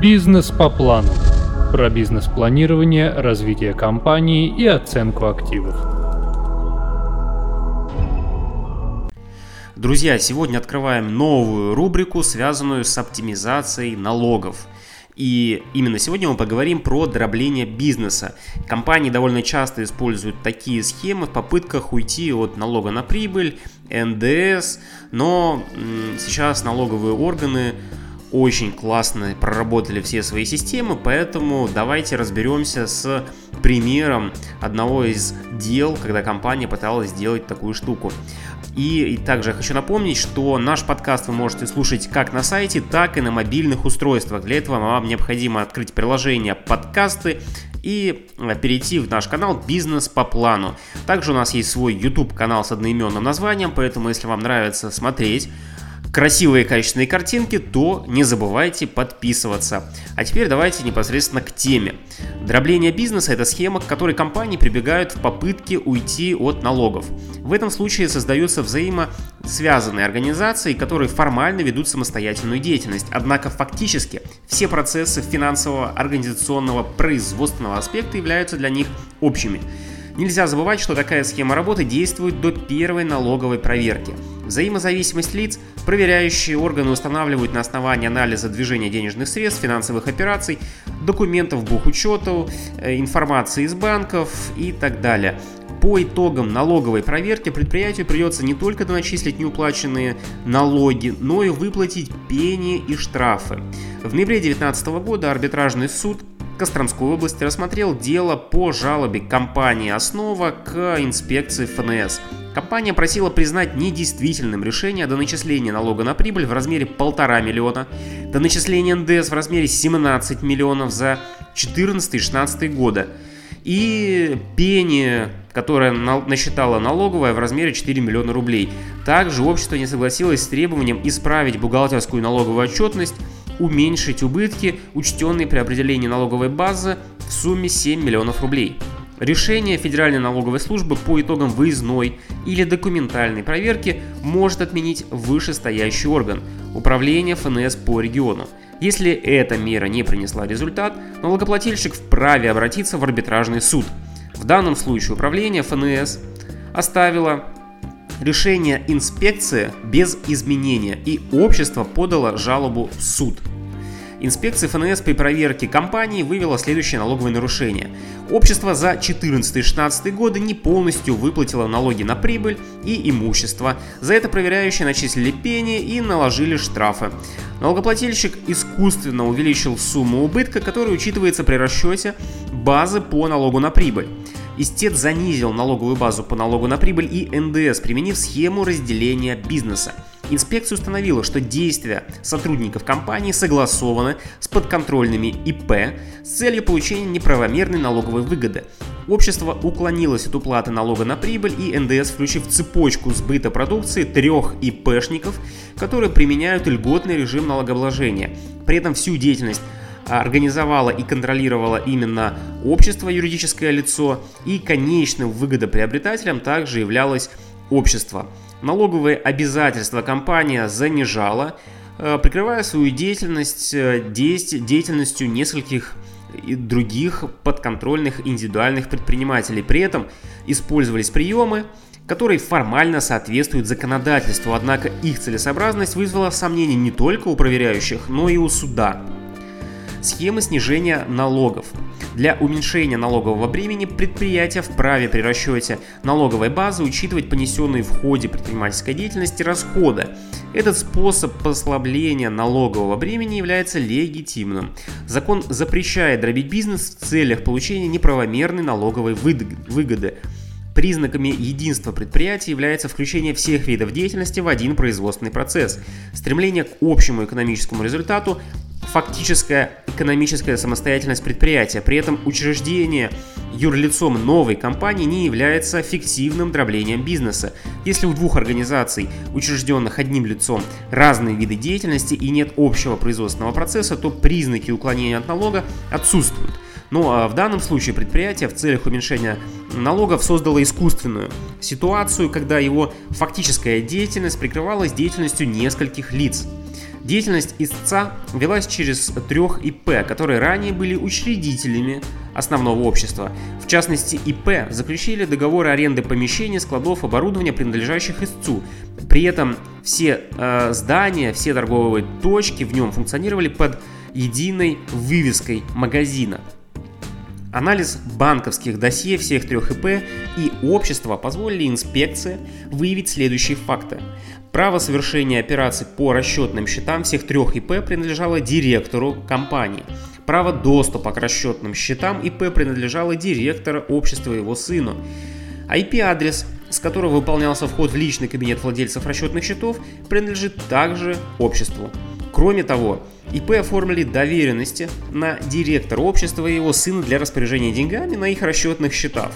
Бизнес по плану. Про бизнес-планирование, развитие компании и оценку активов. Друзья, сегодня открываем новую рубрику, связанную с оптимизацией налогов. И именно сегодня мы поговорим про дробление бизнеса. Компании довольно часто используют такие схемы в попытках уйти от налога на прибыль, НДС, но сейчас налоговые органы очень классно проработали все свои системы, поэтому давайте разберемся с примером одного из дел, когда компания пыталась сделать такую штуку. И, и также хочу напомнить, что наш подкаст вы можете слушать как на сайте, так и на мобильных устройствах. Для этого вам необходимо открыть приложение подкасты и э, перейти в наш канал «Бизнес по плану». Также у нас есть свой YouTube канал с одноименным названием, поэтому если вам нравится смотреть красивые качественные картинки, то не забывайте подписываться. А теперь давайте непосредственно к теме. Дробление бизнеса – это схема, к которой компании прибегают в попытке уйти от налогов. В этом случае создаются взаимосвязанные организации, которые формально ведут самостоятельную деятельность, однако фактически все процессы финансового, организационного, производственного аспекта являются для них общими. Нельзя забывать, что такая схема работы действует до первой налоговой проверки. Взаимозависимость лиц проверяющие органы устанавливают на основании анализа движения денежных средств, финансовых операций, документов бухучета, э, информации из банков и так далее. По итогам налоговой проверки предприятию придется не только доначислить неуплаченные налоги, но и выплатить пени и штрафы. В ноябре 2019 года арбитражный суд Костромской области рассмотрел дело по жалобе компании «Основа» к инспекции ФНС. Компания просила признать недействительным решение до начисления налога на прибыль в размере 1,5 миллиона, до начисления НДС в размере 17 миллионов за 2014-2016 года и пение, которое насчитала налоговая в размере 4 миллиона рублей. Также общество не согласилось с требованием исправить бухгалтерскую налоговую отчетность уменьшить убытки, учтенные при определении налоговой базы в сумме 7 миллионов рублей. Решение Федеральной налоговой службы по итогам выездной или документальной проверки может отменить вышестоящий орган – Управление ФНС по региону. Если эта мера не принесла результат, налогоплательщик вправе обратиться в арбитражный суд. В данном случае управление ФНС оставило решение инспекции без изменения и общество подало жалобу в суд. Инспекция ФНС при проверке компании вывела следующее налоговое нарушение. Общество за 2014-2016 годы не полностью выплатило налоги на прибыль и имущество. За это проверяющие начислили пени и наложили штрафы. Налогоплательщик искусственно увеличил сумму убытка, которая учитывается при расчете базы по налогу на прибыль. Истец занизил налоговую базу по налогу на прибыль и НДС, применив схему разделения бизнеса. Инспекция установила, что действия сотрудников компании согласованы с подконтрольными ИП с целью получения неправомерной налоговой выгоды. Общество уклонилось от уплаты налога на прибыль и НДС, включив цепочку сбыта продукции трех ИПшников, которые применяют льготный режим налогообложения. При этом всю деятельность организовало и контролировало именно общество, юридическое лицо, и конечным выгодоприобретателем также являлось общество. Налоговые обязательства компания занижала, э, прикрывая свою деятельность э, деятельностью нескольких и других подконтрольных индивидуальных предпринимателей. При этом использовались приемы, которые формально соответствуют законодательству, однако их целесообразность вызвала сомнения не только у проверяющих, но и у суда. Схемы снижения налогов. Для уменьшения налогового бремени предприятия вправе при расчете налоговой базы учитывать понесенные в ходе предпринимательской деятельности расходы. Этот способ послабления налогового бремени является легитимным. Закон запрещает дробить бизнес в целях получения неправомерной налоговой выгоды. Признаками единства предприятия является включение всех видов деятельности в один производственный процесс, стремление к общему экономическому результату, фактическая экономическая самостоятельность предприятия. При этом учреждение юрлицом новой компании не является фиктивным дроблением бизнеса. Если у двух организаций, учрежденных одним лицом, разные виды деятельности и нет общего производственного процесса, то признаки уклонения от налога отсутствуют. Но а в данном случае предприятие в целях уменьшения налогов создало искусственную ситуацию, когда его фактическая деятельность прикрывалась деятельностью нескольких лиц. Деятельность истца велась через трех ИП, которые ранее были учредителями основного общества. В частности, ИП заключили договоры аренды помещений, складов, оборудования, принадлежащих истцу. При этом все э, здания, все торговые точки в нем функционировали под единой вывеской магазина. Анализ банковских досье всех трех ИП и общества позволили инспекции выявить следующие факты. Право совершения операций по расчетным счетам всех трех ИП принадлежало директору компании. Право доступа к расчетным счетам ИП принадлежало директору общества и его сыну. IP-адрес, с которого выполнялся вход в личный кабинет владельцев расчетных счетов, принадлежит также обществу. Кроме того, ИП оформили доверенности на директора общества и его сына для распоряжения деньгами на их расчетных счетах.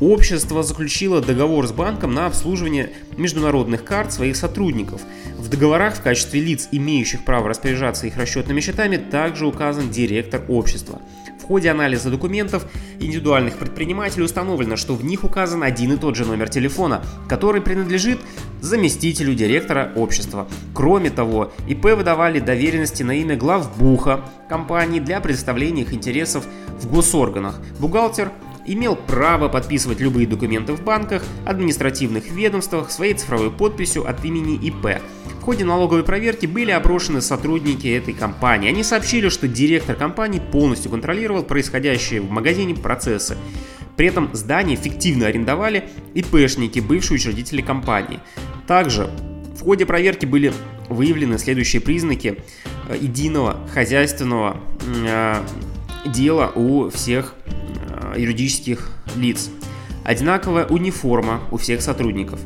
Общество заключило договор с банком на обслуживание международных карт своих сотрудников. В договорах в качестве лиц, имеющих право распоряжаться их расчетными счетами, также указан директор общества. Ходе анализа документов индивидуальных предпринимателей установлено, что в них указан один и тот же номер телефона, который принадлежит заместителю директора общества. Кроме того, ИП выдавали доверенности на имя главбуха компании для представления их интересов в госорганах. Бухгалтер имел право подписывать любые документы в банках, административных ведомствах своей цифровой подписью от имени ИП. В ходе налоговой проверки были опрошены сотрудники этой компании. Они сообщили, что директор компании полностью контролировал происходящие в магазине процессы. При этом здание фиктивно арендовали ИПшники, бывшие учредители компании. Также в ходе проверки были выявлены следующие признаки э, единого хозяйственного э, дела у всех юридических лиц. Одинаковая униформа у всех сотрудников.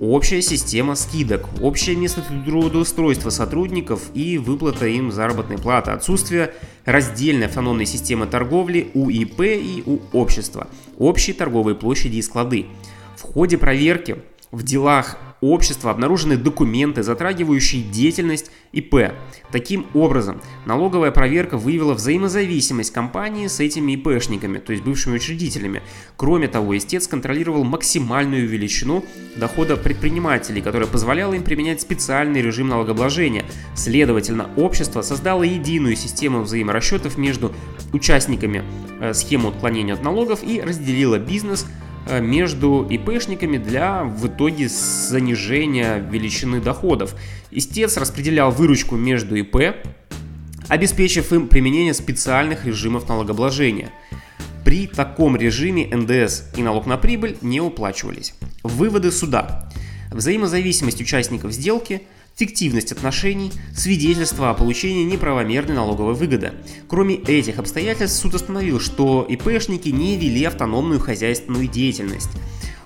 Общая система скидок, общее место трудоустройства сотрудников и выплата им заработной платы, отсутствие раздельной автономной системы торговли у ИП и у общества, общие торговые площади и склады. В ходе проверки в делах общества обнаружены документы, затрагивающие деятельность ИП. Таким образом, налоговая проверка выявила взаимозависимость компании с этими ИПшниками, то есть бывшими учредителями. Кроме того, истец контролировал максимальную величину дохода предпринимателей, которая позволяла им применять специальный режим налогообложения. Следовательно, общество создало единую систему взаиморасчетов между участниками э, схемы отклонения от налогов и разделило бизнес между ИПшниками для в итоге занижения величины доходов. Истец распределял выручку между ИП, обеспечив им применение специальных режимов налогообложения. При таком режиме НДС и налог на прибыль не уплачивались. Выводы суда. Взаимозависимость участников сделки – фиктивность отношений, свидетельство о получении неправомерной налоговой выгоды. Кроме этих обстоятельств, суд установил, что ИПшники не вели автономную хозяйственную деятельность.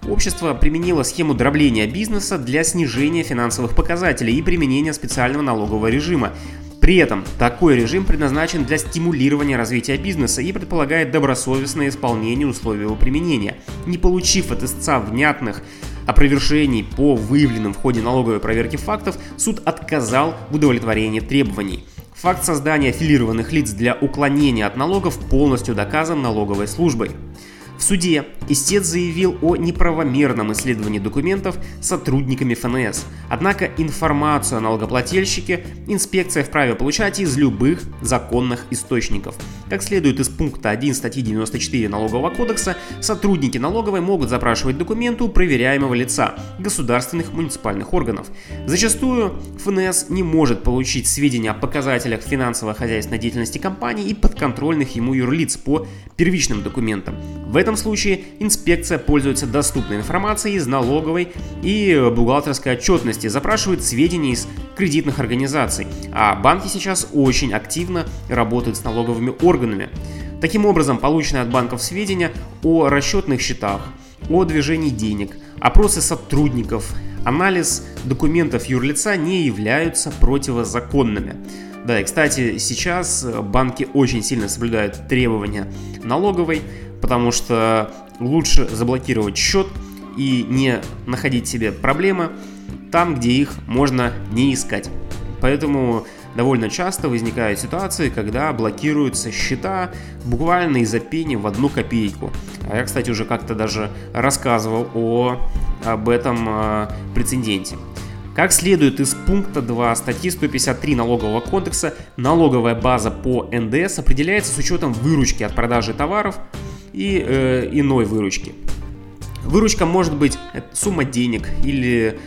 Общество применило схему дробления бизнеса для снижения финансовых показателей и применения специального налогового режима. При этом такой режим предназначен для стимулирования развития бизнеса и предполагает добросовестное исполнение условий его применения. Не получив от истца внятных опровержений по выявленным в ходе налоговой проверки фактов суд отказал в удовлетворении требований. Факт создания аффилированных лиц для уклонения от налогов полностью доказан налоговой службой. В суде истец заявил о неправомерном исследовании документов сотрудниками ФНС. Однако информацию о налогоплательщике инспекция вправе получать из любых законных источников. Как следует из пункта 1 статьи 94 Налогового кодекса, сотрудники налоговой могут запрашивать документы у проверяемого лица государственных муниципальных органов. Зачастую ФНС не может получить сведения о показателях финансово-хозяйственной деятельности компании и подконтрольных ему юрлиц по первичным документам. В этом случае инспекция пользуется доступной информацией из налоговой и бухгалтерской отчетности, запрашивает сведения из кредитных организаций, а банки сейчас очень активно работают с налоговыми органами. Таким образом, полученные от банков сведения о расчетных счетах, о движении денег, опросы сотрудников, анализ документов юрлица не являются противозаконными. Да, и кстати, сейчас банки очень сильно соблюдают требования налоговой, потому что лучше заблокировать счет и не находить себе проблемы там, где их можно не искать. Поэтому довольно часто возникают ситуации, когда блокируются счета буквально из-за пени в одну копейку. А я, кстати, уже как-то даже рассказывал о, об этом э, прецеденте. Как следует из пункта 2 статьи 153 Налогового кодекса, налоговая база по НДС определяется с учетом выручки от продажи товаров и э, иной выручки. Выручка может быть сумма денег или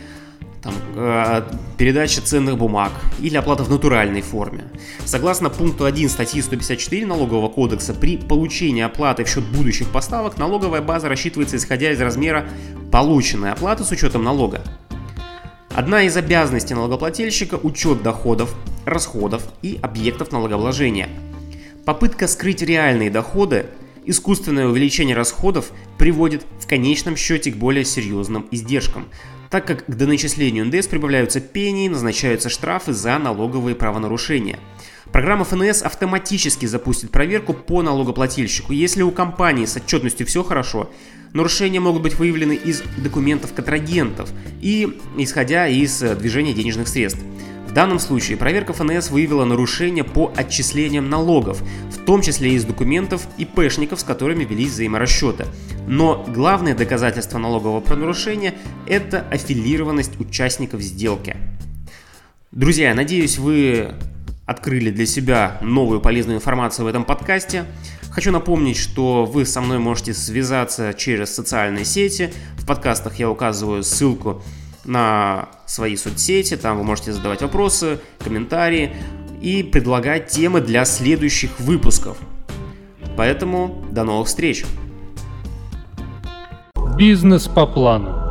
там, э, передача ценных бумаг или оплата в натуральной форме. Согласно пункту 1 статьи 154 Налогового кодекса, при получении оплаты в счет будущих поставок налоговая база рассчитывается исходя из размера полученной оплаты с учетом налога. Одна из обязанностей налогоплательщика – учет доходов, расходов и объектов налогообложения. Попытка скрыть реальные доходы, искусственное увеличение расходов приводит в конечном счете к более серьезным издержкам, так как к доначислению НДС прибавляются пени назначаются штрафы за налоговые правонарушения. Программа ФНС автоматически запустит проверку по налогоплательщику. Если у компании с отчетностью все хорошо, нарушения могут быть выявлены из документов контрагентов и исходя из э, движения денежных средств. В данном случае проверка ФНС выявила нарушения по отчислениям налогов, том числе из документов ИПшников, с которыми велись взаиморасчеты. Но главное доказательство налогового правонарушения – это аффилированность участников сделки. Друзья, надеюсь, вы открыли для себя новую полезную информацию в этом подкасте. Хочу напомнить, что вы со мной можете связаться через социальные сети. В подкастах я указываю ссылку на свои соцсети, там вы можете задавать вопросы, комментарии и предлагать темы для следующих выпусков. Поэтому до новых встреч! Бизнес по плану.